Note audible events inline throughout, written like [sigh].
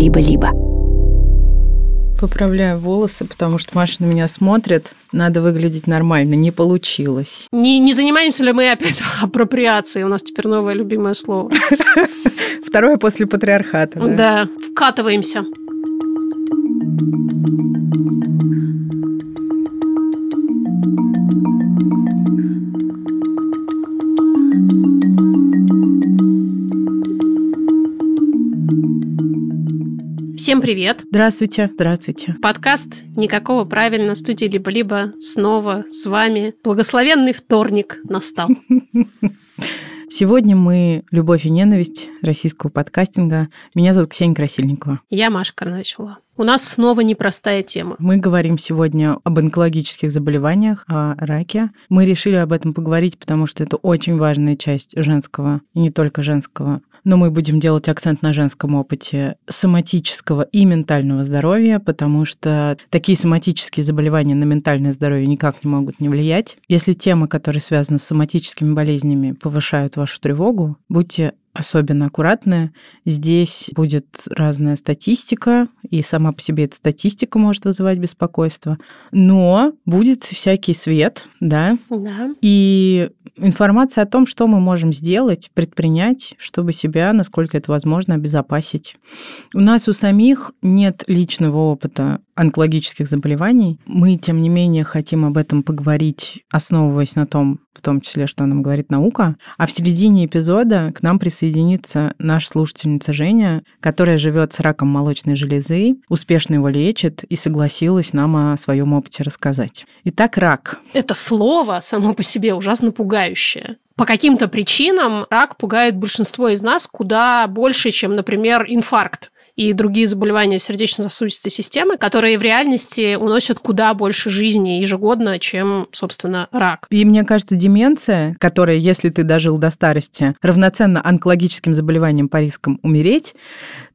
либо-либо. Поправляю волосы, потому что Маша на меня смотрит. Надо выглядеть нормально. Не получилось. Не, не занимаемся ли мы опять [laughs] апроприацией? У нас теперь новое любимое слово. [laughs] Второе после патриархата. Да, да. вкатываемся. Всем привет! Здравствуйте, здравствуйте. Подкаст «Никакого правильно» студии «Либо-либо» снова с вами. Благословенный вторник настал. [laughs] Сегодня мы «Любовь и ненависть» российского подкастинга. Меня зовут Ксения Красильникова. Я Маша Карначева. У нас снова непростая тема. Мы говорим сегодня об онкологических заболеваниях, о раке. Мы решили об этом поговорить, потому что это очень важная часть женского, и не только женского но мы будем делать акцент на женском опыте соматического и ментального здоровья, потому что такие соматические заболевания на ментальное здоровье никак не могут не влиять. Если темы, которые связаны с соматическими болезнями, повышают вашу тревогу, будьте особенно аккуратная. Здесь будет разная статистика, и сама по себе эта статистика может вызывать беспокойство. Но будет всякий свет, да? Да. И информация о том, что мы можем сделать, предпринять, чтобы себя, насколько это возможно, обезопасить. У нас у самих нет личного опыта онкологических заболеваний. Мы, тем не менее, хотим об этом поговорить, основываясь на том, в том числе, что нам говорит наука. А в середине эпизода к нам присоединится наша слушательница Женя, которая живет с раком молочной железы, успешно его лечит и согласилась нам о своем опыте рассказать. Итак, рак. Это слово само по себе ужасно пугающее по каким-то причинам рак пугает большинство из нас куда больше, чем, например, инфаркт и другие заболевания сердечно-сосудистой системы, которые в реальности уносят куда больше жизни ежегодно, чем, собственно, рак. И мне кажется, деменция, которая, если ты дожил до старости, равноценна онкологическим заболеваниям по рискам умереть,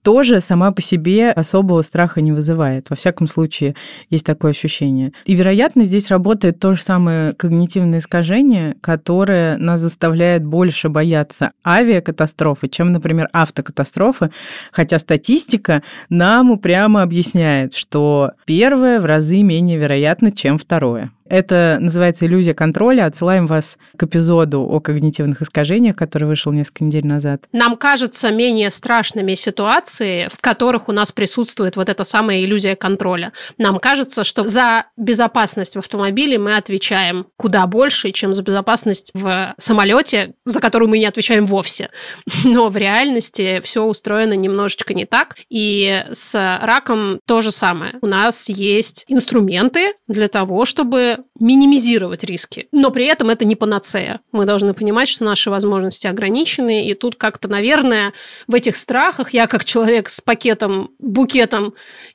тоже сама по себе особого страха не вызывает. Во всяком случае, есть такое ощущение. И, вероятно, здесь работает то же самое когнитивное искажение, которое нас заставляет больше бояться авиакатастрофы, чем, например, автокатастрофы. Хотя статистика нам упрямо объясняет, что первое в разы менее вероятно, чем второе. Это называется иллюзия контроля. Отсылаем вас к эпизоду о когнитивных искажениях, который вышел несколько недель назад. Нам кажется менее страшными ситуации, в которых у нас присутствует вот эта самая иллюзия контроля. Нам кажется, что за безопасность в автомобиле мы отвечаем куда больше, чем за безопасность в самолете, за которую мы не отвечаем вовсе. [laughs] Но в реальности все устроено немножечко не так. И с раком то же самое. У нас есть инструменты для того, чтобы минимизировать риски. Но при этом это не панацея. Мы должны понимать, что наши возможности ограничены, и тут как-то, наверное, в этих страхах я как человек с пакетом, букетом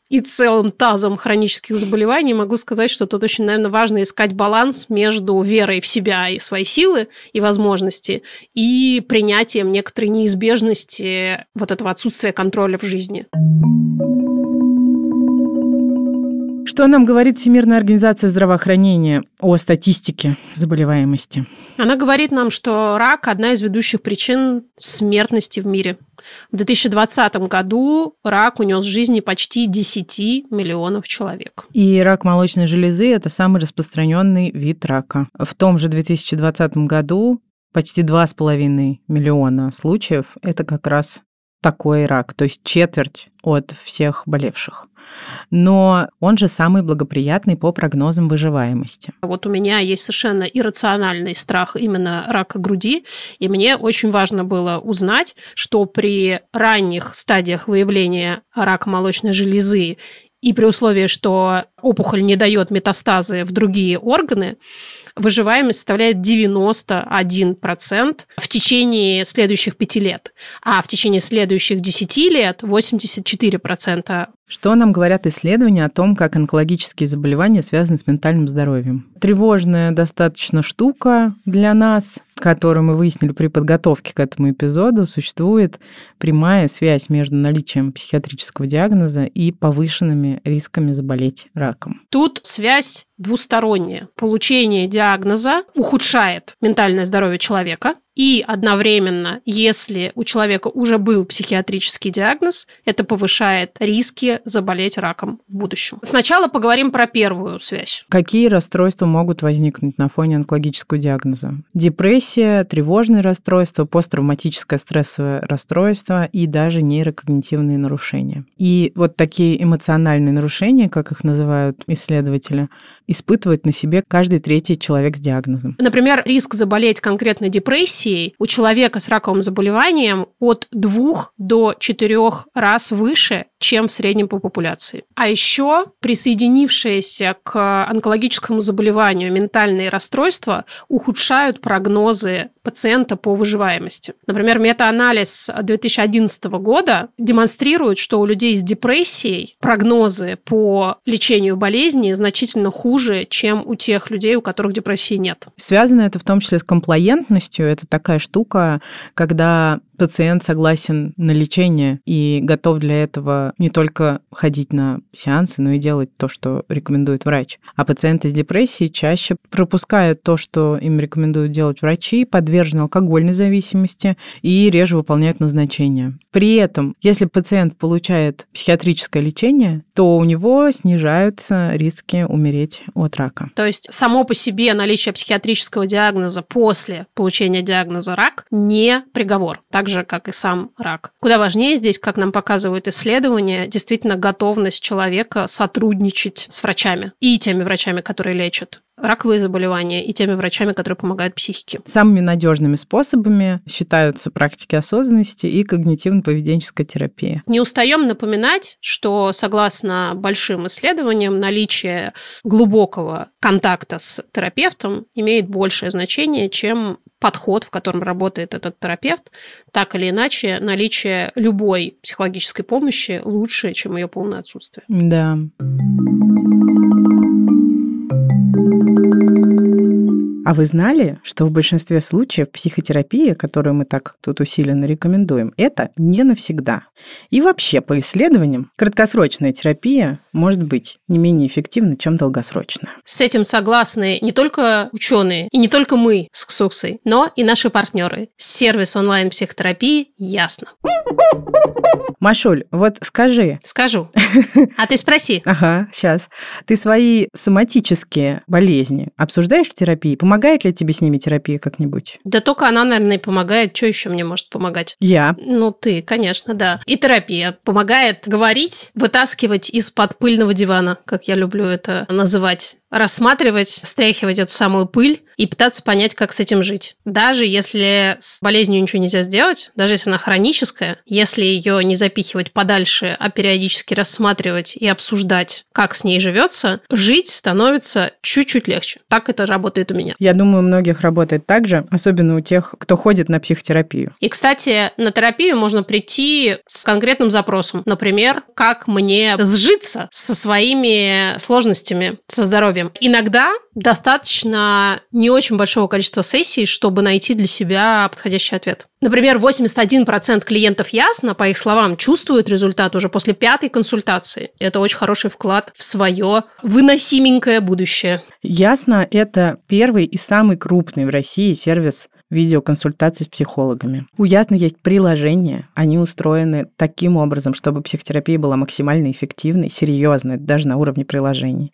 и целым тазом хронических заболеваний могу сказать, что тут очень, наверное, важно искать баланс между верой в себя и свои силы и возможности и принятием некоторой неизбежности вот этого отсутствия контроля в жизни. Что нам говорит Всемирная организация здравоохранения о статистике заболеваемости? Она говорит нам, что рак – одна из ведущих причин смертности в мире. В 2020 году рак унес жизни почти 10 миллионов человек. И рак молочной железы – это самый распространенный вид рака. В том же 2020 году почти 2,5 миллиона случаев – это как раз такой рак, то есть четверть от всех болевших. Но он же самый благоприятный по прогнозам выживаемости. Вот у меня есть совершенно иррациональный страх именно рака груди, и мне очень важно было узнать, что при ранних стадиях выявления рака молочной железы и при условии, что опухоль не дает метастазы в другие органы, выживаемость составляет 91% в течение следующих пяти лет, а в течение следующих 10 лет 84%. Что нам говорят исследования о том, как онкологические заболевания связаны с ментальным здоровьем? Тревожная достаточно штука для нас, которую мы выяснили при подготовке к этому эпизоду, существует прямая связь между наличием психиатрического диагноза и повышенными рисками заболеть раком. Тут связь двусторонняя. Получение диагноза ухудшает ментальное здоровье человека, И одновременно, если у человека уже был психиатрический диагноз, это повышает риски заболеть раком в будущем. Сначала поговорим про первую связь. Какие расстройства могут возникнуть на фоне онкологического диагноза? Депрессия, тревожные расстройства, посттравматическое стрессовое расстройство и даже нейрокогнитивные нарушения. И вот такие эмоциональные нарушения, как их называют исследователи, испытывает на себе каждый третий человек с диагнозом. Например, риск заболеть конкретной депрессией у человека с раковым заболеванием от двух до четырех раз выше, чем в среднем по популяции. А еще присоединившиеся к онкологическому заболеванию ментальные расстройства ухудшают прогнозы пациента по выживаемости. Например, метаанализ 2011 года демонстрирует, что у людей с депрессией прогнозы по лечению болезни значительно хуже, чем у тех людей, у которых депрессии нет. Связано это в том числе с комплаентностью. Это такая штука, когда пациент согласен на лечение и готов для этого не только ходить на сеансы, но и делать то, что рекомендует врач. А пациенты с депрессией чаще пропускают то, что им рекомендуют делать врачи, подвержены алкогольной зависимости и реже выполняют назначения. При этом, если пациент получает психиатрическое лечение, то у него снижаются риски умереть от рака. То есть само по себе наличие психиатрического диагноза после получения диагноза рак не приговор. Так же, как и сам рак. Куда важнее здесь, как нам показывают исследования, действительно готовность человека сотрудничать с врачами и теми врачами, которые лечат раковые заболевания и теми врачами, которые помогают психике. Самыми надежными способами считаются практики осознанности и когнитивно-поведенческая терапия. Не устаем напоминать, что согласно большим исследованиям наличие глубокого контакта с терапевтом имеет большее значение, чем подход, в котором работает этот терапевт, так или иначе, наличие любой психологической помощи лучше, чем ее полное отсутствие. Да. thank you А вы знали, что в большинстве случаев психотерапия, которую мы так тут усиленно рекомендуем, это не навсегда? И вообще, по исследованиям, краткосрочная терапия может быть не менее эффективна, чем долгосрочная. С этим согласны не только ученые, и не только мы с Ксуксой, но и наши партнеры. Сервис онлайн-психотерапии «Ясно». Машуль, вот скажи. Скажу. [laughs] А ты спроси. Ага, сейчас. Ты свои соматические болезни обсуждаешь в терапии? Помогает ли тебе с ними терапия как-нибудь? Да только она, наверное, и помогает. Что еще мне может помогать? Я. Ну, ты, конечно, да. И терапия помогает говорить, вытаскивать из-под пыльного дивана, как я люблю это называть рассматривать, стряхивать эту самую пыль и пытаться понять, как с этим жить. Даже если с болезнью ничего нельзя сделать, даже если она хроническая, если ее не запихивать подальше, а периодически рассматривать и обсуждать, как с ней живется, жить становится чуть-чуть легче. Так это работает у меня. Я думаю, у многих работает так же, особенно у тех, кто ходит на психотерапию. И, кстати, на терапию можно прийти с конкретным запросом. Например, как мне сжиться со своими сложностями со здоровьем здоровьем. Иногда достаточно не очень большого количества сессий, чтобы найти для себя подходящий ответ. Например, 81% клиентов ясно, по их словам, чувствуют результат уже после пятой консультации. Это очень хороший вклад в свое выносименькое будущее. Ясно, это первый и самый крупный в России сервис видеоконсультаций с психологами. У Ясно есть приложения, они устроены таким образом, чтобы психотерапия была максимально эффективной, серьезной, даже на уровне приложений.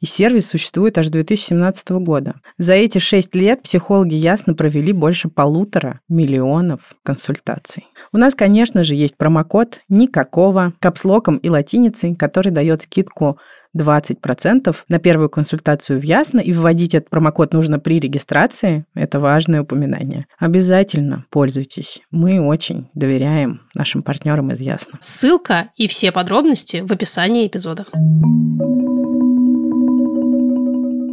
И сервис существует аж с 2017 года. За эти шесть лет психологи Ясно провели больше полутора миллионов консультаций. У нас, конечно же, есть промокод «Никакого» капслоком и латиницей, который дает скидку 20% на первую консультацию в Ясно, и вводить этот промокод нужно при регистрации. Это важное упоминание. Обязательно пользуйтесь. Мы очень доверяем нашим партнерам из Ясно. Ссылка и все подробности в описании эпизода.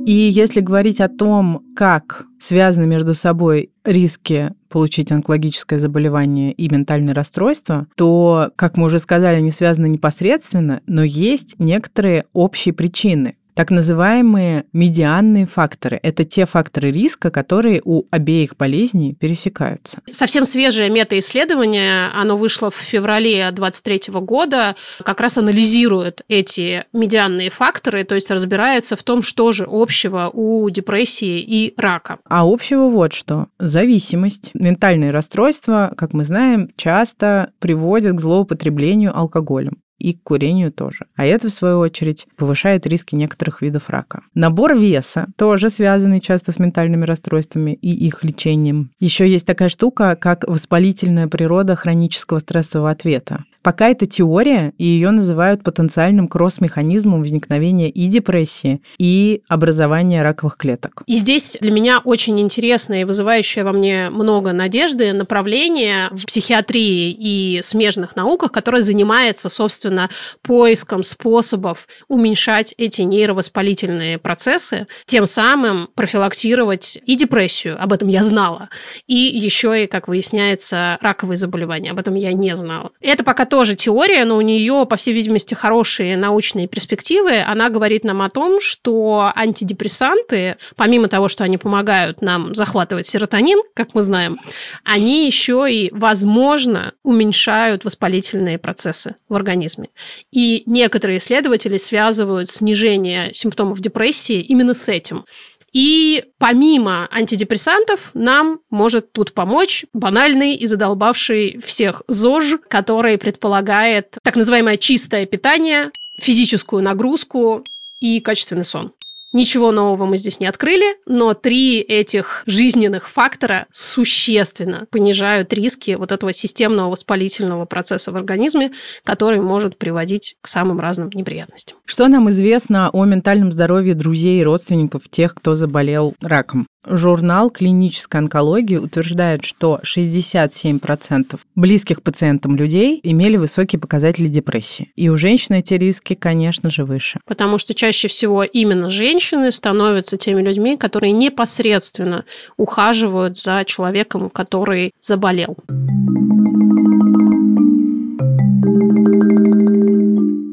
И если говорить о том, как связаны между собой риски получить онкологическое заболевание и ментальное расстройство, то, как мы уже сказали, они связаны непосредственно, но есть некоторые общие причины. Так называемые медианные факторы. Это те факторы риска, которые у обеих болезней пересекаются. Совсем свежее метаисследование, оно вышло в феврале 2023 года, как раз анализирует эти медианные факторы, то есть разбирается в том, что же общего у депрессии и рака. А общего вот что. Зависимость, ментальные расстройства, как мы знаем, часто приводят к злоупотреблению алкоголем и к курению тоже. А это, в свою очередь, повышает риски некоторых видов рака. Набор веса, тоже связанный часто с ментальными расстройствами и их лечением. Еще есть такая штука, как воспалительная природа хронического стрессового ответа. Пока это теория, и ее называют потенциальным кросс-механизмом возникновения и депрессии, и образования раковых клеток. И здесь для меня очень интересное и вызывающее во мне много надежды направление в психиатрии и смежных науках, которое занимается, собственно, поиском способов уменьшать эти нейровоспалительные процессы, тем самым профилактировать и депрессию, об этом я знала, и еще и, как выясняется, раковые заболевания, об этом я не знала. Это пока тоже теория, но у нее, по всей видимости, хорошие научные перспективы. Она говорит нам о том, что антидепрессанты, помимо того, что они помогают нам захватывать серотонин, как мы знаем, они еще и, возможно, уменьшают воспалительные процессы в организме. И некоторые исследователи связывают снижение симптомов депрессии именно с этим. И помимо антидепрессантов нам может тут помочь банальный и задолбавший всех ЗОЖ, который предполагает так называемое чистое питание, физическую нагрузку и качественный сон. Ничего нового мы здесь не открыли, но три этих жизненных фактора существенно понижают риски вот этого системного воспалительного процесса в организме, который может приводить к самым разным неприятностям. Что нам известно о ментальном здоровье друзей и родственников тех, кто заболел раком? Журнал клинической онкологии утверждает, что 67% близких пациентам людей имели высокие показатели депрессии. И у женщин эти риски, конечно же, выше. Потому что чаще всего именно женщины становятся теми людьми, которые непосредственно ухаживают за человеком, который заболел.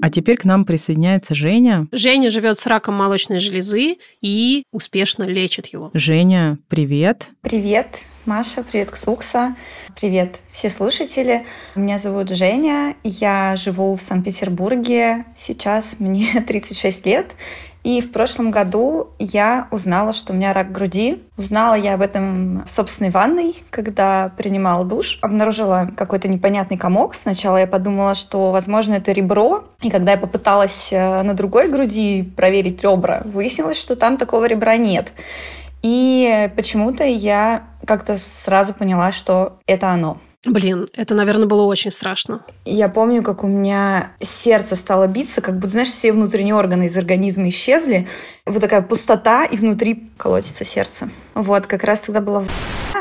А теперь к нам присоединяется Женя. Женя живет с раком молочной железы и успешно лечит его. Женя, привет. Привет, Маша, привет, Ксукса, привет, все слушатели. Меня зовут Женя, я живу в Санкт-Петербурге, сейчас мне [laughs] 36 лет, и в прошлом году я узнала, что у меня рак груди. Узнала я об этом в собственной ванной, когда принимала душ. Обнаружила какой-то непонятный комок. Сначала я подумала, что, возможно, это ребро. И когда я попыталась э, на другой груди проверить ребра, выяснилось, что там такого ребра нет. И почему-то я как-то сразу поняла, что это оно. Блин, это, наверное, было очень страшно. Я помню, как у меня сердце стало биться, как будто, знаешь, все внутренние органы из организма исчезли. Вот такая пустота, и внутри колотится сердце. Вот, как раз тогда была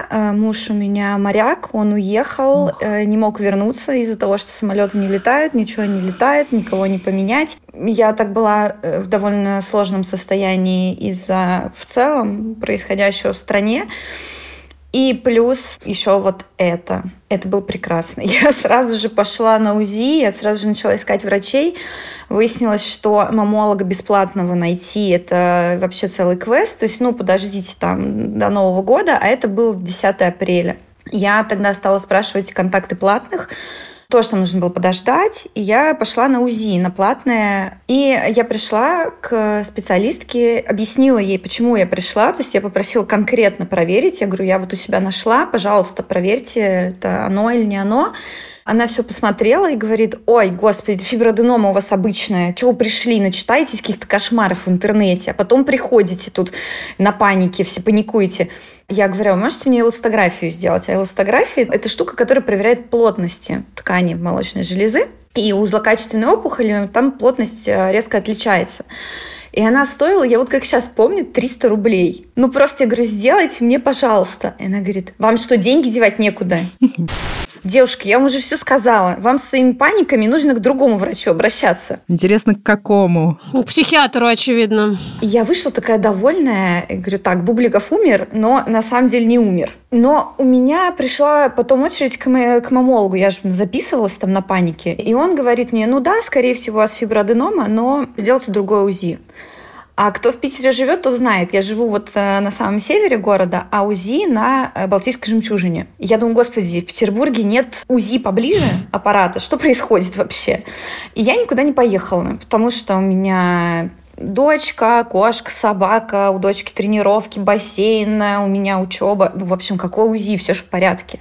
э, муж у меня моряк, он уехал, Ох. Э, не мог вернуться из-за того, что самолеты не летают, ничего не летает, никого не поменять. Я так была э, в довольно сложном состоянии из-за в целом происходящего в стране. И плюс еще вот это. Это был прекрасно. [laughs] Я сразу же пошла на УЗИ, я сразу же начала искать врачей. Выяснилось, что мамолога бесплатного найти — это вообще целый квест. То есть, ну, подождите там до Нового года, а это был 10 апреля. Я тогда стала спрашивать контакты платных, то, что нужно было подождать, и я пошла на УЗИ, на платное. И я пришла к специалистке, объяснила ей, почему я пришла, то есть я попросила конкретно проверить. Я говорю, я вот у себя нашла, пожалуйста, проверьте, это оно или не оно. Она все посмотрела и говорит, ой, господи, фиброденома у вас обычная, чего пришли, начитаетесь каких-то кошмаров в интернете, а потом приходите тут на панике, все паникуете. Я говорю, вы можете мне эластографию сделать? А эластография – это штука, которая проверяет плотности ткани молочной железы. И у злокачественной опухоли там плотность э, резко отличается. И она стоила, я вот как сейчас помню, 300 рублей. Ну просто я говорю, сделайте мне, пожалуйста. И она говорит, вам что, деньги девать некуда? [laughs] Девушка, я вам уже все сказала. Вам с своими паниками нужно к другому врачу обращаться. Интересно, к какому? К психиатру, очевидно. И я вышла такая довольная. И говорю, так, Бубликов умер, но на самом деле не умер. Но у меня пришла потом очередь к, мо- к мамологу. Я же записывалась там на панике. И он говорит мне, ну да, скорее всего, у вас фиброденома, но сделайте другое УЗИ. А кто в Питере живет, то знает. Я живу вот э, на самом севере города, а УЗИ на э, Балтийской жемчужине. Я думаю, господи, в Петербурге нет УЗИ поближе аппарата. Что происходит вообще? И я никуда не поехала, потому что у меня дочка, кошка, собака, у дочки тренировки, бассейн, у меня учеба. Ну, в общем, какой УЗИ, все же в порядке.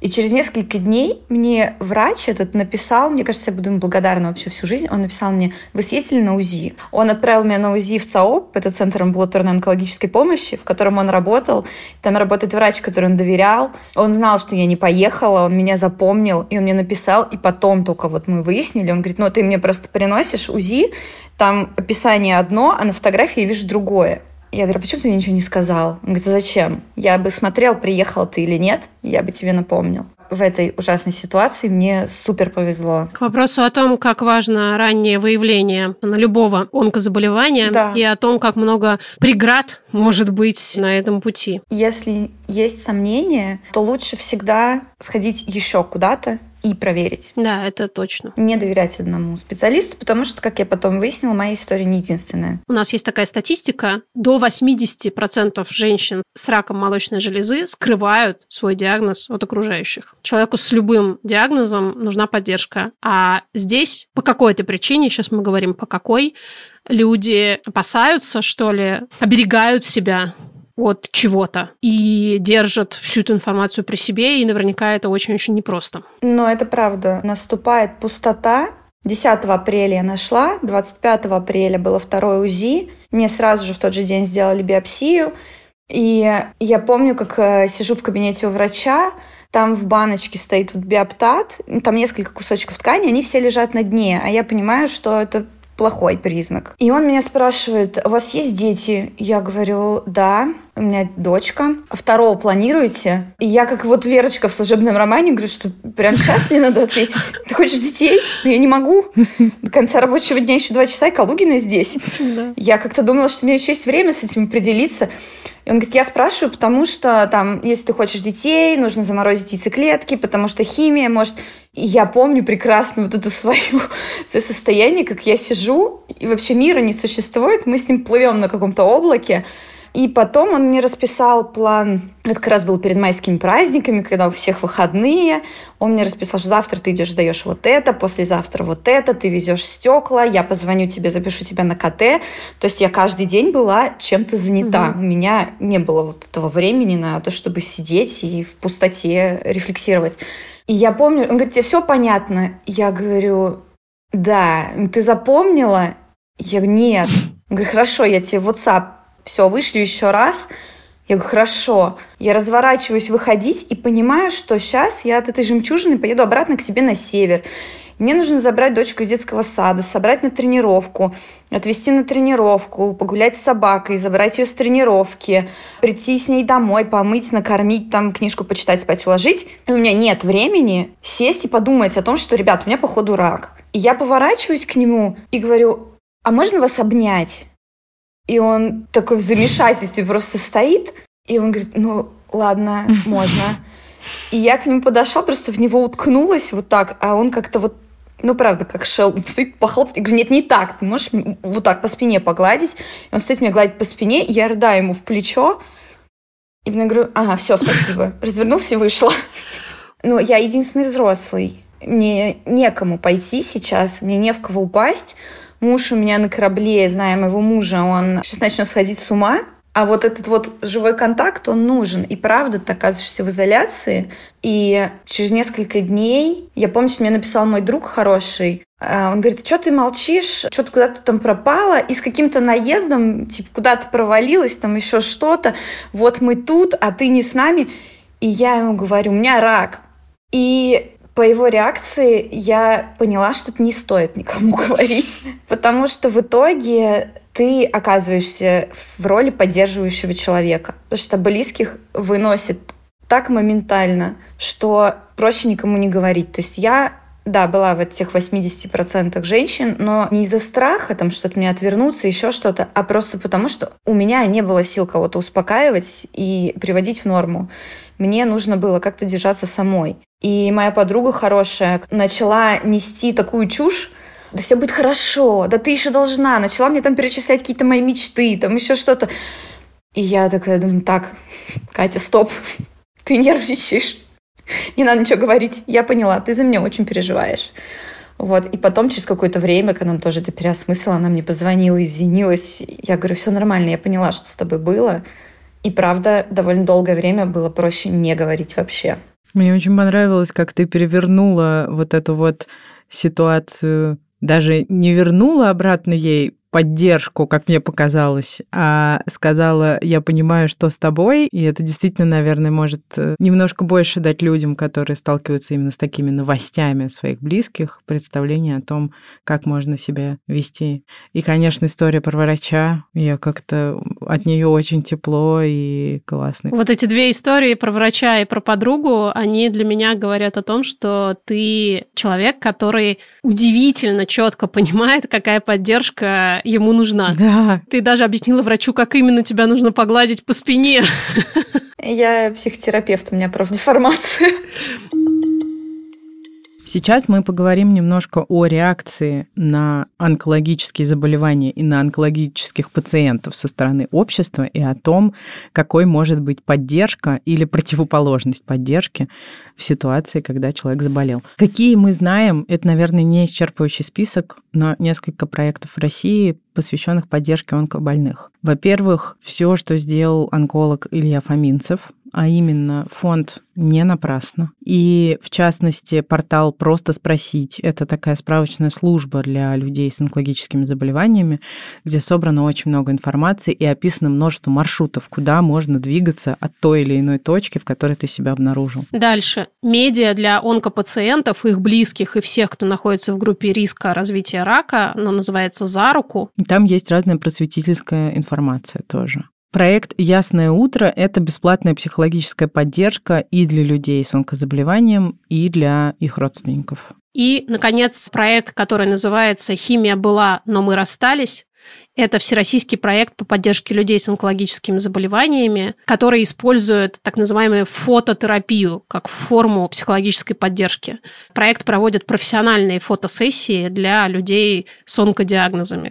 И через несколько дней мне врач этот написал, мне кажется, я буду ему благодарна вообще всю жизнь, он написал мне, вы съездили на УЗИ? Он отправил меня на УЗИ в ЦАОП, это Центр амбулаторной онкологической помощи, в котором он работал. Там работает врач, который он доверял. Он знал, что я не поехала, он меня запомнил, и он мне написал, и потом только вот мы выяснили, он говорит, ну ты мне просто приносишь УЗИ, там описание одно, а на фотографии я вижу другое. Я говорю, «А почему ты мне ничего не сказал? Он говорит, а зачем? Я бы смотрел, приехал ты или нет, я бы тебе напомнил в этой ужасной ситуации мне супер повезло. К вопросу о том, как важно раннее выявление на любого онкозаболевания да. и о том, как много преград может быть на этом пути. Если есть сомнения, то лучше всегда сходить еще куда-то и проверить. Да, это точно. Не доверять одному специалисту, потому что, как я потом выяснила, моя история не единственная. У нас есть такая статистика. До 80% женщин с раком молочной железы скрывают свой диагноз от окружающих. Человеку с любым диагнозом нужна поддержка. А здесь по какой-то причине, сейчас мы говорим по какой, люди опасаются, что ли, оберегают себя от чего-то и держат всю эту информацию при себе, и наверняка это очень-очень непросто. Но это правда. Наступает пустота. 10 апреля я нашла, 25 апреля было второе УЗИ. Мне сразу же в тот же день сделали биопсию. И я помню, как э, сижу в кабинете у врача, там в баночке стоит биоптат, там несколько кусочков ткани, они все лежат на дне, а я понимаю, что это плохой признак. И он меня спрашивает, у вас есть дети? Я говорю, да, у меня дочка. Второго планируете? И я как вот Верочка в служебном романе говорю, что прямо сейчас мне надо ответить. [laughs] Ты хочешь детей? Но я не могу. До конца рабочего дня еще два часа, и Калугина здесь. Да. Я как-то думала, что у меня еще есть время с этим определиться. И он говорит, я спрашиваю, потому что там, если ты хочешь детей, нужно заморозить яйцеклетки, потому что химия может... И я помню прекрасно вот это свое, [laughs] свое состояние, как я сижу, и вообще мира не существует, мы с ним плывем на каком-то облаке, и потом он мне расписал план, это как раз был перед майскими праздниками, когда у всех выходные. Он мне расписал, что завтра ты идешь, даешь вот это, послезавтра вот это, ты везешь стекла, я позвоню тебе, запишу тебя на КТ. То есть я каждый день была чем-то занята. Угу. У меня не было вот этого времени на то, чтобы сидеть и в пустоте рефлексировать. И я помню, он говорит, тебе все понятно? Я говорю, да. Ты запомнила? Я говорю, нет. Он говорит, хорошо, я тебе WhatsApp все, вышли еще раз. Я говорю, хорошо. Я разворачиваюсь выходить и понимаю, что сейчас я от этой жемчужины поеду обратно к себе на север. Мне нужно забрать дочку из детского сада, собрать на тренировку, отвезти на тренировку, погулять с собакой, забрать ее с тренировки, прийти с ней домой, помыть, накормить, там книжку почитать, спать, уложить. И у меня нет времени сесть и подумать о том, что, ребят, у меня походу рак. И я поворачиваюсь к нему и говорю, а можно вас обнять? И он такой в замешательстве просто стоит, и он говорит, ну ладно, [laughs] можно. И я к нему подошла, просто в него уткнулась вот так, а он как-то вот ну, правда, как шел, [laughs] стоит похлопать. Я говорю, нет, не так, ты можешь вот так по спине погладить. И он стоит меня гладить по спине, и я рыдаю ему в плечо. И я говорю, ага, все, спасибо. [laughs] Развернулся и вышла. Но я единственный взрослый. Мне некому пойти сейчас, мне не в кого упасть муж у меня на корабле, зная моего мужа, он сейчас начнет сходить с ума, а вот этот вот живой контакт, он нужен. И правда, ты оказываешься в изоляции. И через несколько дней, я помню, что мне написал мой друг хороший, а, он говорит, что ты молчишь, что ты куда-то там пропала, и с каким-то наездом, типа, куда-то провалилась, там еще что-то, вот мы тут, а ты не с нами. И я ему говорю, у меня рак. И по его реакции я поняла, что это не стоит никому [laughs] говорить. Потому что в итоге ты оказываешься в роли поддерживающего человека. Потому что близких выносит так моментально, что проще никому не говорить. То есть я да, была в этих 80% женщин, но не из-за страха, там, что от меня отвернуться, еще что-то, а просто потому, что у меня не было сил кого-то успокаивать и приводить в норму. Мне нужно было как-то держаться самой. И моя подруга хорошая начала нести такую чушь, да все будет хорошо, да ты еще должна. Начала мне там перечислять какие-то мои мечты, там еще что-то. И я такая думаю, так, Катя, стоп, [laughs] ты нервничаешь. Не надо ничего говорить. Я поняла, ты за меня очень переживаешь. Вот. И потом, через какое-то время, когда она тоже это переосмыслила, она мне позвонила, извинилась. Я говорю, все нормально, я поняла, что с тобой было. И правда, довольно долгое время было проще не говорить вообще. Мне очень понравилось, как ты перевернула вот эту вот ситуацию, даже не вернула обратно ей поддержку, как мне показалось, а сказала, я понимаю, что с тобой, и это действительно, наверное, может э, немножко больше дать людям, которые сталкиваются именно с такими новостями своих близких, представление о том, как можно себя вести. И, конечно, история про врача, я как-то от нее очень тепло и классно. Вот эти две истории про врача и про подругу, они для меня говорят о том, что ты человек, который удивительно четко понимает, какая поддержка ему нужна. Да. Ты даже объяснила врачу, как именно тебя нужно погладить по спине. Я психотерапевт, у меня профдеформация. Сейчас мы поговорим немножко о реакции на онкологические заболевания и на онкологических пациентов со стороны общества и о том, какой может быть поддержка или противоположность поддержки в ситуации, когда человек заболел. Какие мы знаем, это, наверное, не исчерпывающий список, но несколько проектов в России, посвященных поддержке онкобольных. Во-первых, все, что сделал онколог Илья Фоминцев, а именно фонд «Не напрасно». И, в частности, портал «Просто спросить» — это такая справочная служба для людей с онкологическими заболеваниями, где собрано очень много информации и описано множество маршрутов, куда можно двигаться от той или иной точки, в которой ты себя обнаружил. Дальше. Медиа для онкопациентов, их близких и всех, кто находится в группе риска развития рака, оно называется «За руку». там есть разная просветительская информация тоже. Проект «Ясное утро» — это бесплатная психологическая поддержка и для людей с онкозаболеванием, и для их родственников. И, наконец, проект, который называется «Химия была, но мы расстались». Это всероссийский проект по поддержке людей с онкологическими заболеваниями, который использует так называемую фототерапию как форму психологической поддержки. Проект проводит профессиональные фотосессии для людей с онкодиагнозами.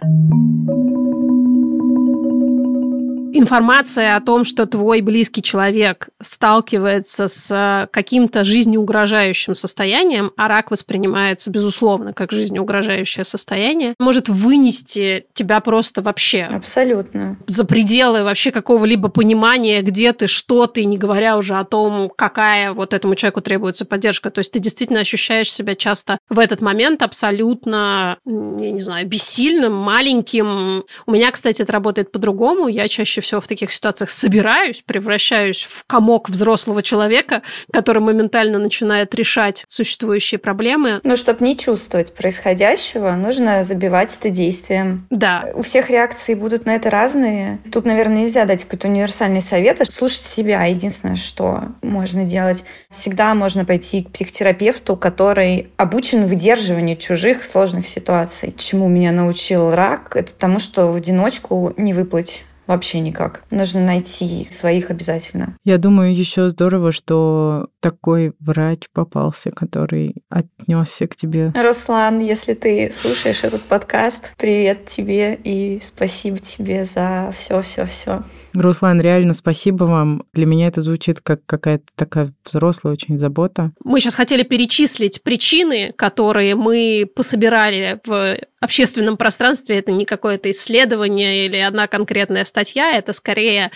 Информация о том, что твой близкий человек сталкивается с э, каким-то жизнеугрожающим состоянием, а рак воспринимается, безусловно, как жизнеугрожающее состояние, может вынести тебя просто вообще. Абсолютно. За пределы вообще какого-либо понимания, где ты, что ты, не говоря уже о том, какая вот этому человеку требуется поддержка. То есть ты действительно ощущаешь себя часто в этот момент абсолютно, я не знаю, бессильным, маленьким. У меня, кстати, это работает по-другому. Я чаще чаще всего в таких ситуациях собираюсь, превращаюсь в комок взрослого человека, который моментально начинает решать существующие проблемы. Но чтобы не чувствовать происходящего, нужно забивать это действием. Да. У всех реакции будут на это разные. Тут, наверное, нельзя дать какой-то универсальный совет. Слушать себя. Единственное, что можно делать. Всегда можно пойти к психотерапевту, который обучен выдерживанию чужих сложных ситуаций. Чему меня научил рак, это тому, что в одиночку не выплыть вообще никак. Нужно найти своих обязательно. Я думаю, еще здорово, что такой врач попался, который отнесся к тебе. Руслан, если ты слушаешь этот подкаст, привет тебе и спасибо тебе за все-все-все. Руслан, реально спасибо вам. Для меня это звучит как какая-то такая взрослая очень забота. Мы сейчас хотели перечислить причины, которые мы пособирали в общественном пространстве. Это не какое-то исследование или одна конкретная статья, это скорее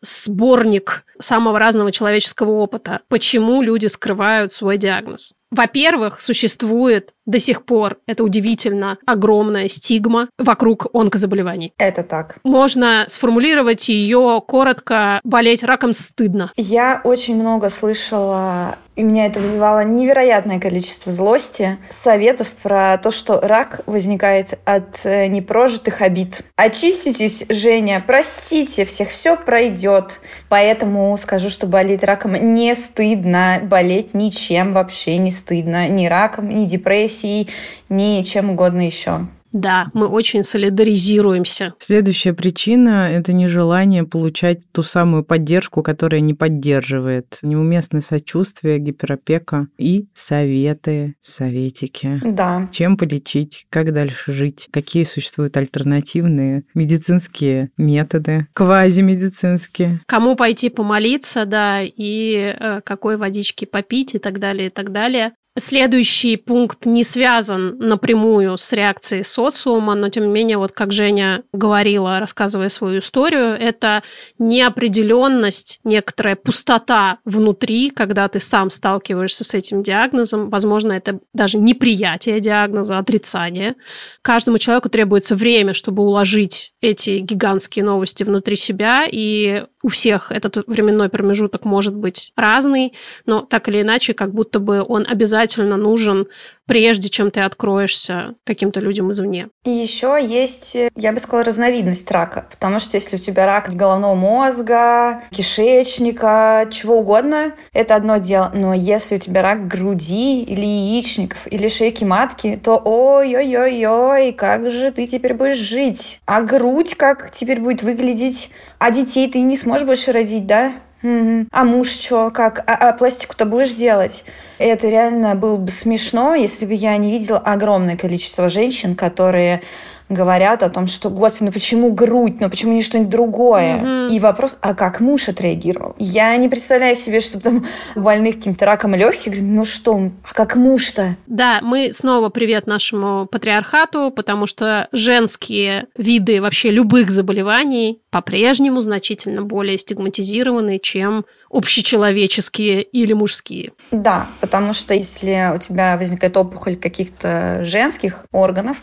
сборник самого разного человеческого опыта. Почему люди скрывают свой диагноз? Во-первых, существует до сих пор, это удивительно, огромная стигма вокруг онкозаболеваний. Это так. Можно сформулировать ее коротко «болеть раком стыдно». Я очень много слышала и меня это вызывало невероятное количество злости, советов про то, что рак возникает от э, непрожитых обид. Очиститесь, Женя, простите всех, все пройдет. Поэтому скажу, что болеть раком не стыдно, болеть ничем вообще не стыдно, ни раком, ни депрессией, ни чем угодно еще. Да, мы очень солидаризируемся. Следующая причина – это нежелание получать ту самую поддержку, которая не поддерживает. Неуместное сочувствие, гиперопека и советы, советики. Да. Чем полечить, как дальше жить, какие существуют альтернативные медицинские методы, квазимедицинские. Кому пойти помолиться, да, и э, какой водички попить и так далее, и так далее. Следующий пункт не связан напрямую с реакцией социума, но тем не менее, вот как Женя говорила, рассказывая свою историю, это неопределенность, некоторая пустота внутри, когда ты сам сталкиваешься с этим диагнозом. Возможно, это даже неприятие диагноза, отрицание. Каждому человеку требуется время, чтобы уложить эти гигантские новости внутри себя, и у всех этот временной промежуток может быть разный, но так или иначе, как будто бы он обязательно нужен, прежде чем ты откроешься каким-то людям извне. И еще есть, я бы сказала, разновидность рака, потому что если у тебя рак головного мозга, кишечника, чего угодно, это одно дело, но если у тебя рак груди или яичников, или шейки матки, то ой-ой-ой-ой, как же ты теперь будешь жить? А грудь как теперь будет выглядеть? А детей ты не сможешь больше родить, да? Угу. А муж что, как? А, а пластику-то будешь делать? Это реально было бы смешно, если бы я не видела огромное количество женщин, которые говорят о том, что, господи, ну почему грудь, ну почему не что-нибудь другое? Mm-hmm. И вопрос, а как муж отреагировал? Я не представляю себе, что там больных каким-то раком легких, ну что, а как муж-то? Да, мы снова привет нашему патриархату, потому что женские виды вообще любых заболеваний по-прежнему значительно более стигматизированы, чем общечеловеческие или мужские. Да, потому что если у тебя возникает опухоль каких-то женских органов,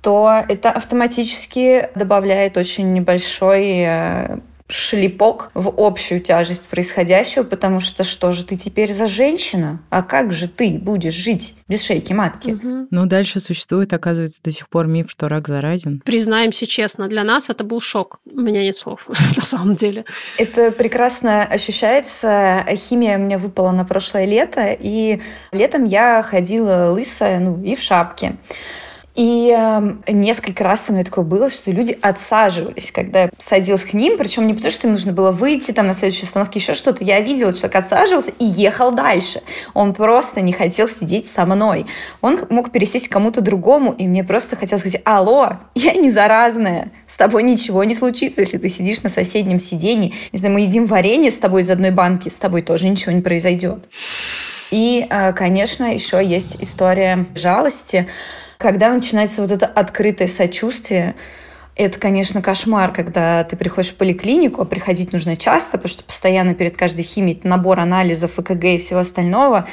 то это автоматически добавляет очень небольшой э, шлепок в общую тяжесть происходящего, потому что что же ты теперь за женщина? А как же ты будешь жить без шейки матки? Угу. Ну, дальше существует, оказывается, до сих пор миф, что рак заразен. Признаемся честно, для нас это был шок. У меня нет слов, [laughs] на самом деле. Это прекрасно ощущается. Химия у меня выпала на прошлое лето, и летом я ходила лысая, ну, и в шапке. И э, несколько раз со мной такое было, что люди отсаживались, когда я садилась к ним, причем не потому, что им нужно было выйти там на следующей остановке, еще что-то. Я видела, человек отсаживался и ехал дальше. Он просто не хотел сидеть со мной. Он мог пересесть кому-то другому, и мне просто хотелось сказать, алло, я не заразная, с тобой ничего не случится, если ты сидишь на соседнем сиденье. Не знаю, мы едим варенье с тобой из одной банки, с тобой тоже ничего не произойдет. И, э, конечно, еще есть история жалости. Когда начинается вот это открытое сочувствие, это, конечно, кошмар, когда ты приходишь в поликлинику, а приходить нужно часто, потому что постоянно перед каждой химией набор анализов, ЭКГ и всего остального.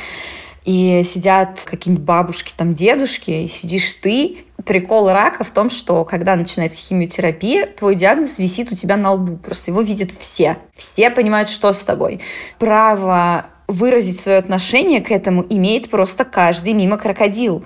И сидят какие-нибудь бабушки, там, дедушки, и сидишь ты. Прикол рака в том, что когда начинается химиотерапия, твой диагноз висит у тебя на лбу. Просто его видят все. Все понимают, что с тобой. Право выразить свое отношение к этому имеет просто каждый мимо крокодил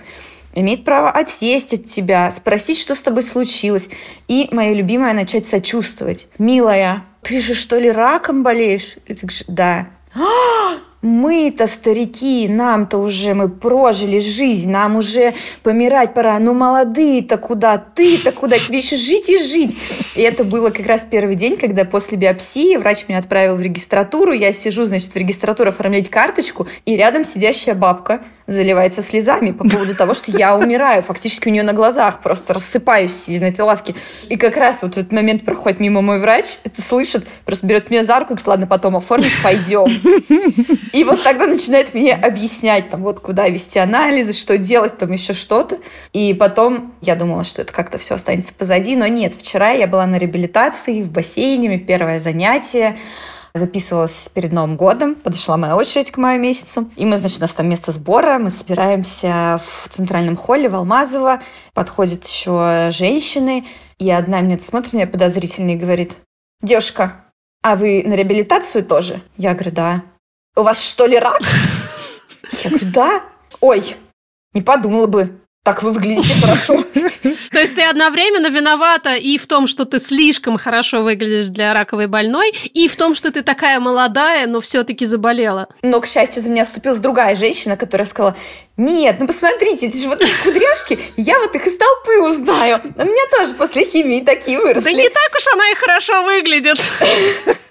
имеет право отсесть от тебя, спросить, что с тобой случилось. И, мое любимое, начать сочувствовать. «Милая, ты же что ли раком болеешь?» И ты говоришь «Да». «А, мы-то старики, нам-то уже мы прожили жизнь, нам уже помирать пора. Ну, молодые-то куда, ты-то куда, тебе еще жить и жить. И это было как раз первый день, когда после биопсии врач меня отправил в регистратуру. Я сижу, значит, в регистратуру оформлять карточку, и рядом сидящая бабка заливается слезами по поводу того, что я умираю. Фактически у нее на глазах просто рассыпаюсь, сидя на этой лавке. И как раз вот в этот момент проходит мимо мой врач, это слышит, просто берет меня за руку и говорит, ладно, потом оформишь, пойдем. И вот тогда начинает мне объяснять, там, вот куда вести анализы, что делать, там еще что-то. И потом я думала, что это как-то все останется позади, но нет. Вчера я была на реабилитации в бассейне, первое занятие записывалась перед Новым годом, подошла моя очередь к маю месяцу, и мы, значит, у нас там место сбора, мы собираемся в центральном холле в Алмазово, подходят еще женщины, и одна мне смотрит меня подозрительно и говорит, девушка, а вы на реабилитацию тоже? Я говорю, да. У вас что ли рак? [laughs] Я говорю, да. Ой, не подумала бы. так вы выглядите хорошо. [laughs] То есть ты одновременно виновата и в том, что ты слишком хорошо выглядишь для раковой больной, и в том, что ты такая молодая, но все-таки заболела. Но, к счастью, за меня вступилась другая женщина, которая сказала, нет, ну посмотрите, это же вот эти кудряшки, я вот их из толпы узнаю. У меня тоже после химии такие выросли. Да не так уж она и хорошо выглядит.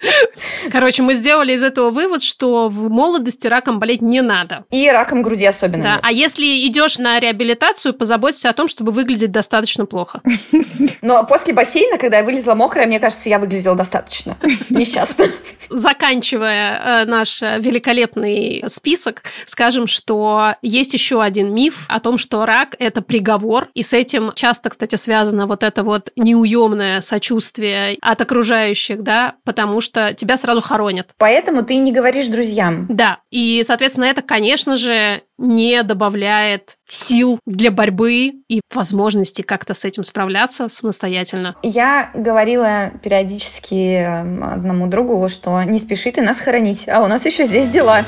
[laughs] Короче, мы сделали из этого вывод, что в молодости раком болеть не надо. И раком груди особенно. Да, а если идешь на реабилитацию, позаботься о том, чтобы выглядеть достаточно плохо. [laughs] Но после бассейна, когда я вылезла мокрая, мне кажется, я выглядела достаточно [laughs] несчастно. Заканчивая э, наш великолепный список, скажем, что есть еще один миф о том, что рак – это приговор, и с этим часто, кстати, связано вот это вот неуемное сочувствие от окружающих, да, потому что тебя сразу хоронят. Поэтому ты не говоришь друзьям. Да, и, соответственно, это, конечно же, не добавляет сил для борьбы и возможности как-то с этим справляться самостоятельно. Я говорила периодически эм, одному другу, что не спеши ты нас хоронить, а у нас еще здесь дела.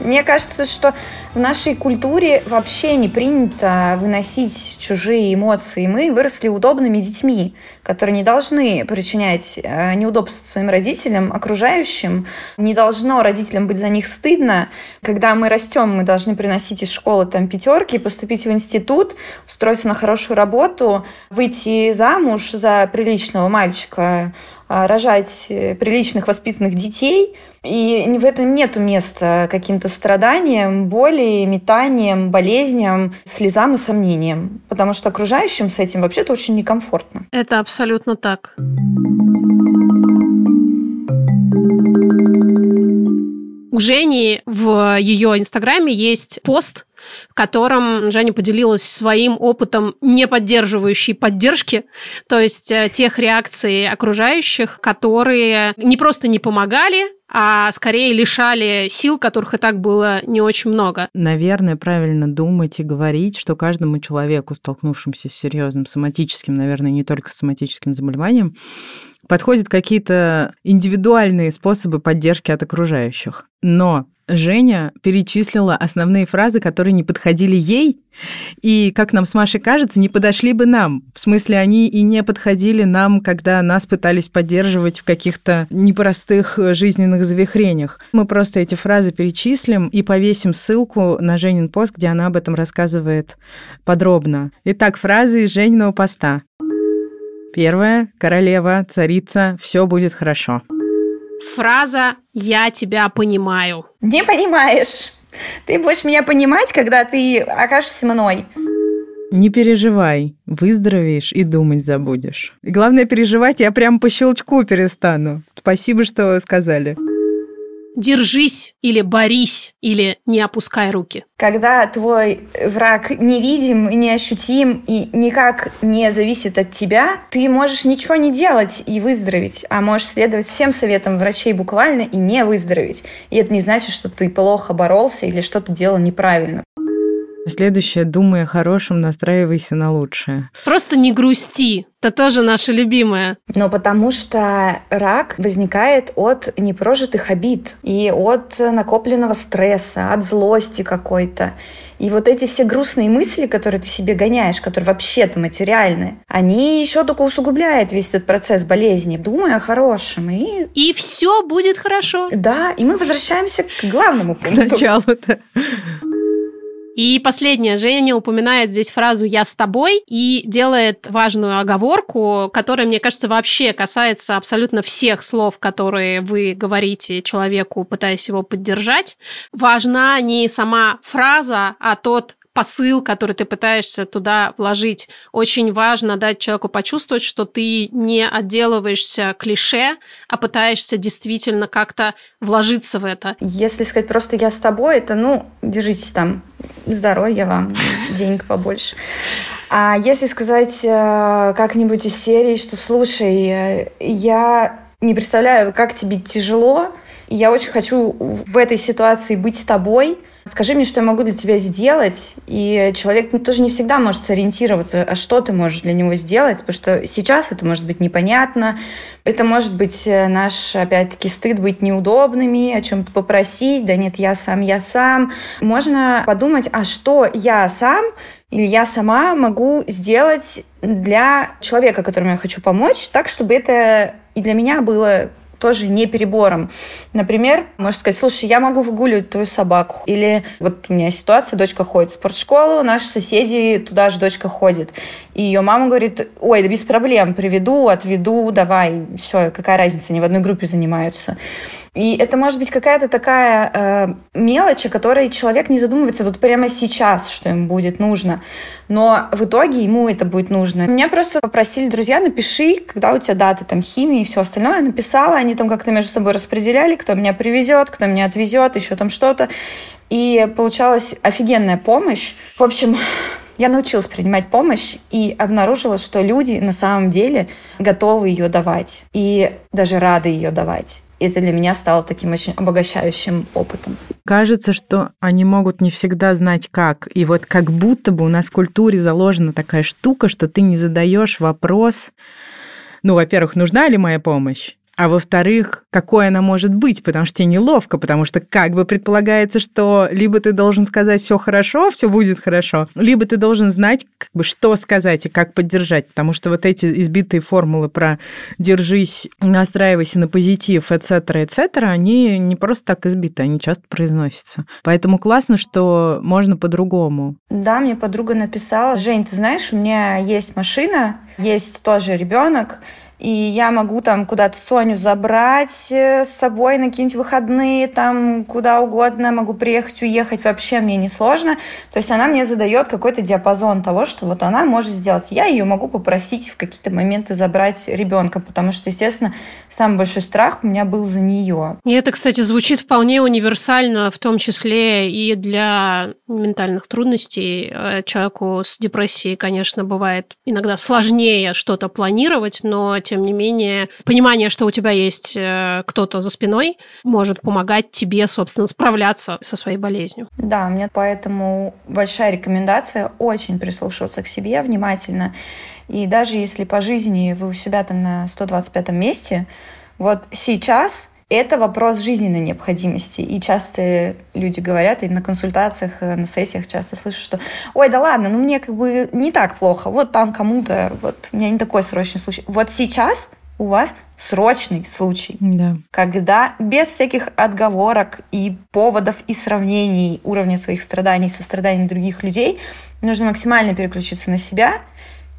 Мне кажется, что в нашей культуре вообще не принято выносить чужие эмоции. Мы выросли удобными детьми, которые не должны причинять э, неудобства своим родителям, окружающим. Не должно родителям быть за них стыдно. Когда мы растем, мы должны приносить из школы там пятерки, поступить в институт, устроиться на хорошую работу, выйти замуж за приличного мальчика, э, рожать э, приличных воспитанных детей – и в этом нет места каким-то страданиям, боли, метаниям, болезням, слезам и сомнениям. Потому что окружающим с этим вообще-то очень некомфортно. Это абсолютно так. У Жени в ее инстаграме есть пост, в котором Женя поделилась своим опытом не поддерживающей поддержки, то есть э, тех реакций окружающих, которые не просто не помогали, а скорее лишали сил, которых и так было не очень много. Наверное, правильно думать и говорить, что каждому человеку, столкнувшемуся с серьезным соматическим, наверное, не только соматическим заболеванием, подходят какие-то индивидуальные способы поддержки от окружающих. Но Женя перечислила основные фразы, которые не подходили ей, и, как нам с Машей кажется, не подошли бы нам. В смысле, они и не подходили нам, когда нас пытались поддерживать в каких-то непростых жизненных завихрениях. Мы просто эти фразы перечислим и повесим ссылку на Женин пост, где она об этом рассказывает подробно. Итак, фразы из Жениного поста. Первая. Королева, царица, все будет хорошо. Фраза «я тебя понимаю». Не понимаешь. Ты будешь меня понимать, когда ты окажешься мной. Не переживай, выздоровеешь и думать забудешь. И главное переживать, я прям по щелчку перестану. Спасибо, что сказали держись или борись, или не опускай руки. Когда твой враг невидим, неощутим и никак не зависит от тебя, ты можешь ничего не делать и выздороветь, а можешь следовать всем советам врачей буквально и не выздороветь. И это не значит, что ты плохо боролся или что-то делал неправильно. Следующее, думай о хорошем, настраивайся на лучшее. Просто не грусти. Это тоже наше любимое. Но потому что рак возникает от непрожитых обид и от накопленного стресса, от злости какой-то. И вот эти все грустные мысли, которые ты себе гоняешь, которые вообще-то материальные, они еще только усугубляют весь этот процесс болезни. Думай о хорошем. И, и все будет хорошо. Да, и мы возвращаемся к главному пункту. К началу-то. И последнее, Женя упоминает здесь фразу «я с тобой» и делает важную оговорку, которая, мне кажется, вообще касается абсолютно всех слов, которые вы говорите человеку, пытаясь его поддержать. Важна не сама фраза, а тот посыл, который ты пытаешься туда вложить. Очень важно дать человеку почувствовать, что ты не отделываешься клише, а пытаешься действительно как-то вложиться в это. Если сказать просто «я с тобой», это, ну, держитесь там, здоровья вам, [laughs] денег побольше. А если сказать э, как-нибудь из серии, что «слушай, э, я не представляю, как тебе тяжело, я очень хочу в этой ситуации быть с тобой», скажи мне, что я могу для тебя сделать. И человек ну, тоже не всегда может сориентироваться, а что ты можешь для него сделать, потому что сейчас это может быть непонятно, это может быть э, наш, опять-таки, стыд быть неудобными, о чем-то попросить, да нет, я сам, я сам. Можно подумать, а что я сам или я сама могу сделать для человека, которому я хочу помочь, так, чтобы это и для меня было тоже не перебором. Например, можно сказать, слушай, я могу выгуливать твою собаку. Или вот у меня ситуация, дочка ходит в спортшколу, наши соседи, туда же дочка ходит. И ее мама говорит, ой, да без проблем, приведу, отведу, давай, все, какая разница, они в одной группе занимаются. И это может быть какая-то такая э, мелочь, о которой человек не задумывается вот прямо сейчас, что ему будет нужно. Но в итоге ему это будет нужно. Меня просто попросили друзья, напиши, когда у тебя даты там химии и все остальное. Я написала, они там как-то между собой распределяли, кто меня привезет, кто меня отвезет, еще там что-то. И получалась офигенная помощь. В общем, я научилась принимать помощь и обнаружила, что люди на самом деле готовы ее давать и даже рады ее давать это для меня стало таким очень обогащающим опытом. Кажется, что они могут не всегда знать как. И вот как будто бы у нас в культуре заложена такая штука, что ты не задаешь вопрос, ну, во-первых, нужна ли моя помощь? А во-вторых, какой она может быть, потому что тебе неловко, потому что как бы предполагается, что либо ты должен сказать все хорошо, все будет хорошо, либо ты должен знать, как бы, что сказать и как поддержать, потому что вот эти избитые формулы про держись, настраивайся на позитив, etc., etc., они не просто так избиты, они часто произносятся. Поэтому классно, что можно по-другому. Да, мне подруга написала, Жень, ты знаешь, у меня есть машина, есть тоже ребенок, и я могу там куда-то Соню забрать э, с собой на какие-нибудь выходные, там куда угодно, могу приехать, уехать, вообще мне не сложно. То есть она мне задает какой-то диапазон того, что вот она может сделать. Я ее могу попросить в какие-то моменты забрать ребенка, потому что, естественно, самый большой страх у меня был за нее. И это, кстати, звучит вполне универсально, в том числе и для ментальных трудностей. Э, человеку с депрессией, конечно, бывает иногда сложнее что-то планировать, но тем не менее, понимание, что у тебя есть э, кто-то за спиной, может помогать тебе, собственно, справляться со своей болезнью. Да, мне поэтому большая рекомендация очень прислушиваться к себе внимательно. И даже если по жизни вы у себя там на 125 месте, вот сейчас это вопрос жизненной необходимости. И часто люди говорят, и на консультациях, э, на сессиях часто слышу, что «Ой, да ладно, ну мне как бы не так плохо, вот там кому-то, вот у меня не такой срочный случай». Вот сейчас у вас срочный случай, да. когда без всяких отговорок и поводов и сравнений уровня своих страданий со страданиями других людей нужно максимально переключиться на себя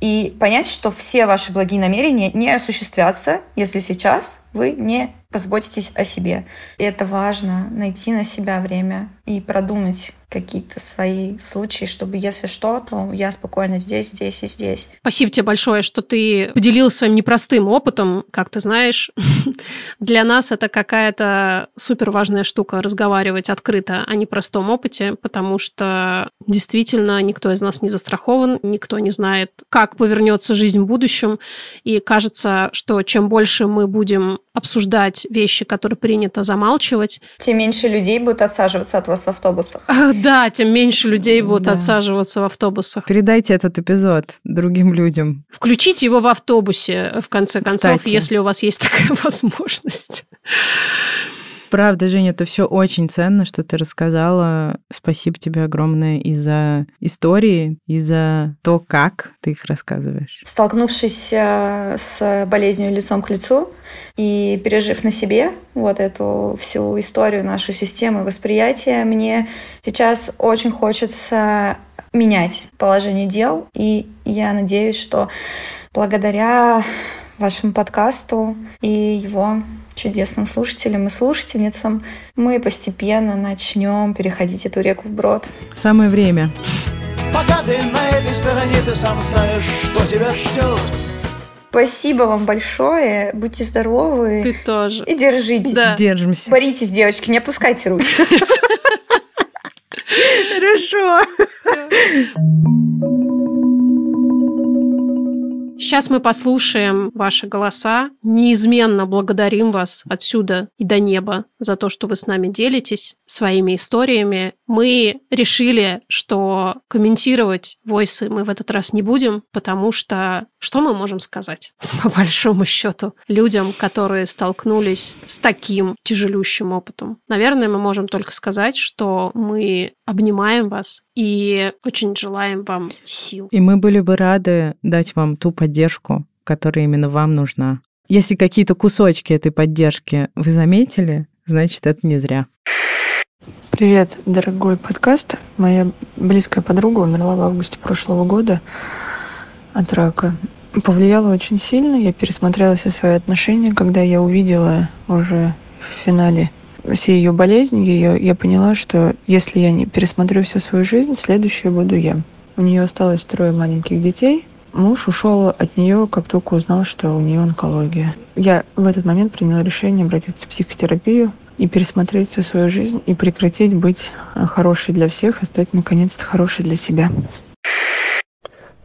и понять, что все ваши благие намерения не осуществятся, если сейчас вы не позаботитесь о себе. И это важно, найти на себя время и продумать какие-то свои случаи, чтобы, если что, то я спокойно здесь, здесь и здесь. Спасибо тебе большое, что ты поделилась своим непростым опытом. Как ты знаешь, [laughs] для нас это какая-то супер важная штука разговаривать открыто о непростом опыте, потому что действительно никто из нас не застрахован, никто не знает, как повернется жизнь в будущем. И кажется, что чем больше мы будем обсуждать вещи, которые принято замалчивать. Тем меньше людей будут отсаживаться от вас в автобусах. [laughs] Да, тем меньше людей будут да. отсаживаться в автобусах. Передайте этот эпизод другим людям. Включите его в автобусе, в конце концов, Кстати. если у вас есть [laughs] такая возможность. Правда, Женя, это все очень ценно, что ты рассказала. Спасибо тебе огромное и за истории, и за то, как ты их рассказываешь. Столкнувшись э, с болезнью лицом к лицу и пережив на себе вот эту всю историю, нашу систему восприятия, мне сейчас очень хочется менять положение дел. И я надеюсь, что благодаря вашему подкасту и его чудесным слушателям и слушательницам, мы постепенно начнем переходить эту реку вброд. Самое время. Пока ты на этой стороне, ты сам знаешь, что тебя ждет. Спасибо вам большое. Будьте здоровы. Ты тоже. И держитесь. Да. Держимся. Боритесь, девочки, не опускайте руки. [laughs] Хорошо. Сейчас мы послушаем ваши голоса. Неизменно благодарим вас отсюда и до неба за то, что вы с нами делитесь своими историями. Мы решили, что комментировать войсы мы в этот раз не будем, потому что что мы можем сказать, [laughs] по большому счету, людям, которые столкнулись с таким тяжелющим опытом? Наверное, мы можем только сказать, что мы обнимаем вас и очень желаем вам сил. И мы были бы рады дать вам ту поддержку, которая именно вам нужна. Если какие-то кусочки этой поддержки вы заметили, значит, это не зря. Привет, дорогой подкаст. Моя близкая подруга умерла в августе прошлого года от рака. Повлияло очень сильно. Я пересмотрела все свои отношения, когда я увидела уже в финале все ее болезни, ее, я поняла, что если я не пересмотрю всю свою жизнь, следующее буду я. У нее осталось трое маленьких детей. Муж ушел от нее, как только узнал, что у нее онкология. Я в этот момент приняла решение обратиться в психотерапию и пересмотреть всю свою жизнь и прекратить быть хорошей для всех, а стать наконец-то хорошей для себя.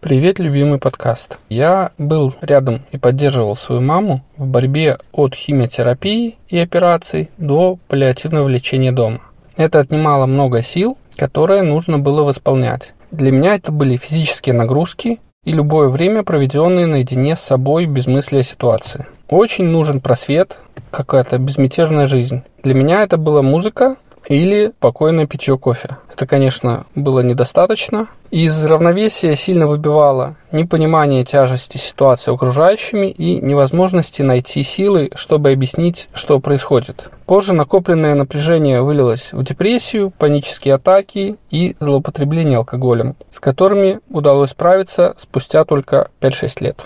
Привет, любимый подкаст. Я был рядом и поддерживал свою маму в борьбе от химиотерапии и операций до паллиативного лечения дома. Это отнимало много сил, которые нужно было восполнять. Для меня это были физические нагрузки и любое время, проведенное наедине с собой без мысли о ситуации. Очень нужен просвет, какая-то безмятежная жизнь. Для меня это была музыка, или спокойное питье кофе. Это, конечно, было недостаточно. Из равновесия сильно выбивало непонимание тяжести ситуации окружающими и невозможности найти силы, чтобы объяснить, что происходит. Позже накопленное напряжение вылилось в депрессию, панические атаки и злоупотребление алкоголем, с которыми удалось справиться спустя только 5-6 лет.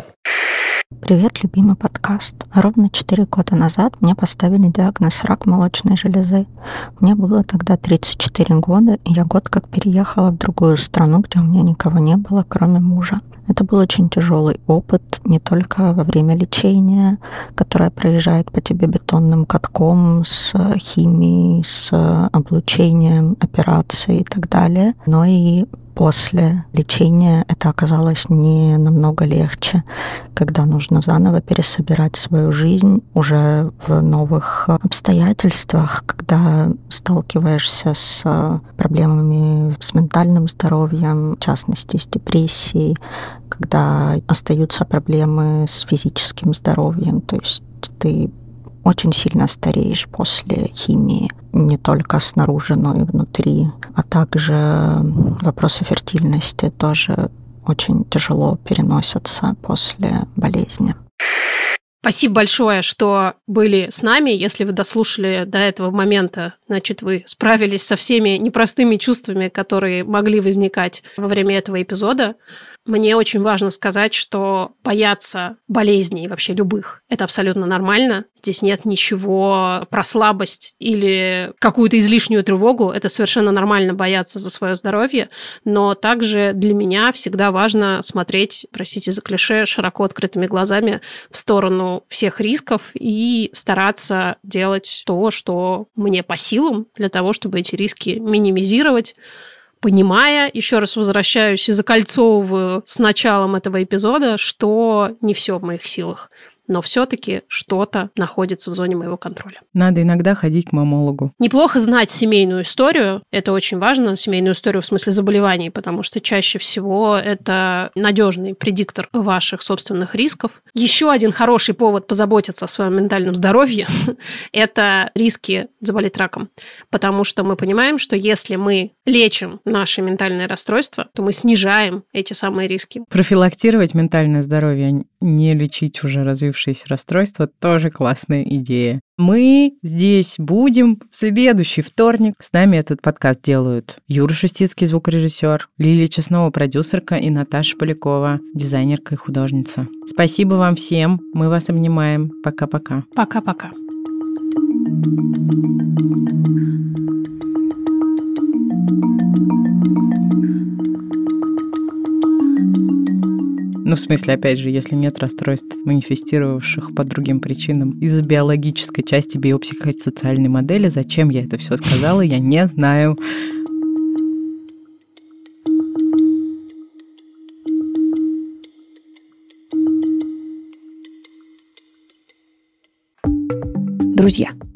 Привет, любимый подкаст. Ровно 4 года назад мне поставили диагноз рак молочной железы. Мне было тогда 34 года, и я год как переехала в другую страну, где у меня никого не было, кроме мужа. Это был очень тяжелый опыт, не только во время лечения, которое проезжает по тебе бетонным катком с химией, с облучением, операцией и так далее, но и после лечения это оказалось не намного легче, когда нужно заново пересобирать свою жизнь уже в новых обстоятельствах, когда сталкиваешься с проблемами с ментальным здоровьем, в частности с депрессией, когда остаются проблемы с физическим здоровьем, то есть ты очень сильно стареешь после химии, не только снаружи, но и внутри. А также вопросы фертильности тоже очень тяжело переносятся после болезни. Спасибо большое, что были с нами. Если вы дослушали до этого момента, значит, вы справились со всеми непростыми чувствами, которые могли возникать во время этого эпизода. Мне очень важно сказать, что бояться болезней вообще любых – это абсолютно нормально. Здесь нет ничего про слабость или какую-то излишнюю тревогу. Это совершенно нормально бояться за свое здоровье. Но также для меня всегда важно смотреть, простите за клише, широко открытыми глазами в сторону всех рисков и стараться делать то, что мне по силам для того, чтобы эти риски минимизировать понимая, еще раз возвращаюсь и закольцовываю с началом этого эпизода, что не все в моих силах но все-таки что-то находится в зоне моего контроля. Надо иногда ходить к мамологу. Неплохо знать семейную историю. Это очень важно, семейную историю в смысле заболеваний, потому что чаще всего это надежный предиктор ваших собственных рисков. Еще один хороший повод позаботиться о своем ментальном здоровье – это риски заболеть раком. Потому что мы понимаем, что если мы лечим наши ментальные расстройства, то мы снижаем эти самые риски. Профилактировать ментальное здоровье, не лечить уже развившиеся развившееся расстройство, тоже классная идея. Мы здесь будем в следующий вторник. С нами этот подкаст делают Юра Шустицкий, звукорежиссер, Лилия Чеснова, продюсерка, и Наташа Полякова, дизайнерка и художница. Спасибо вам всем. Мы вас обнимаем. Пока-пока. Пока-пока. Ну, в смысле, опять же, если нет расстройств, манифестировавших по другим причинам из биологической части биопсихосоциальной модели, зачем я это все сказала, я не знаю. Друзья,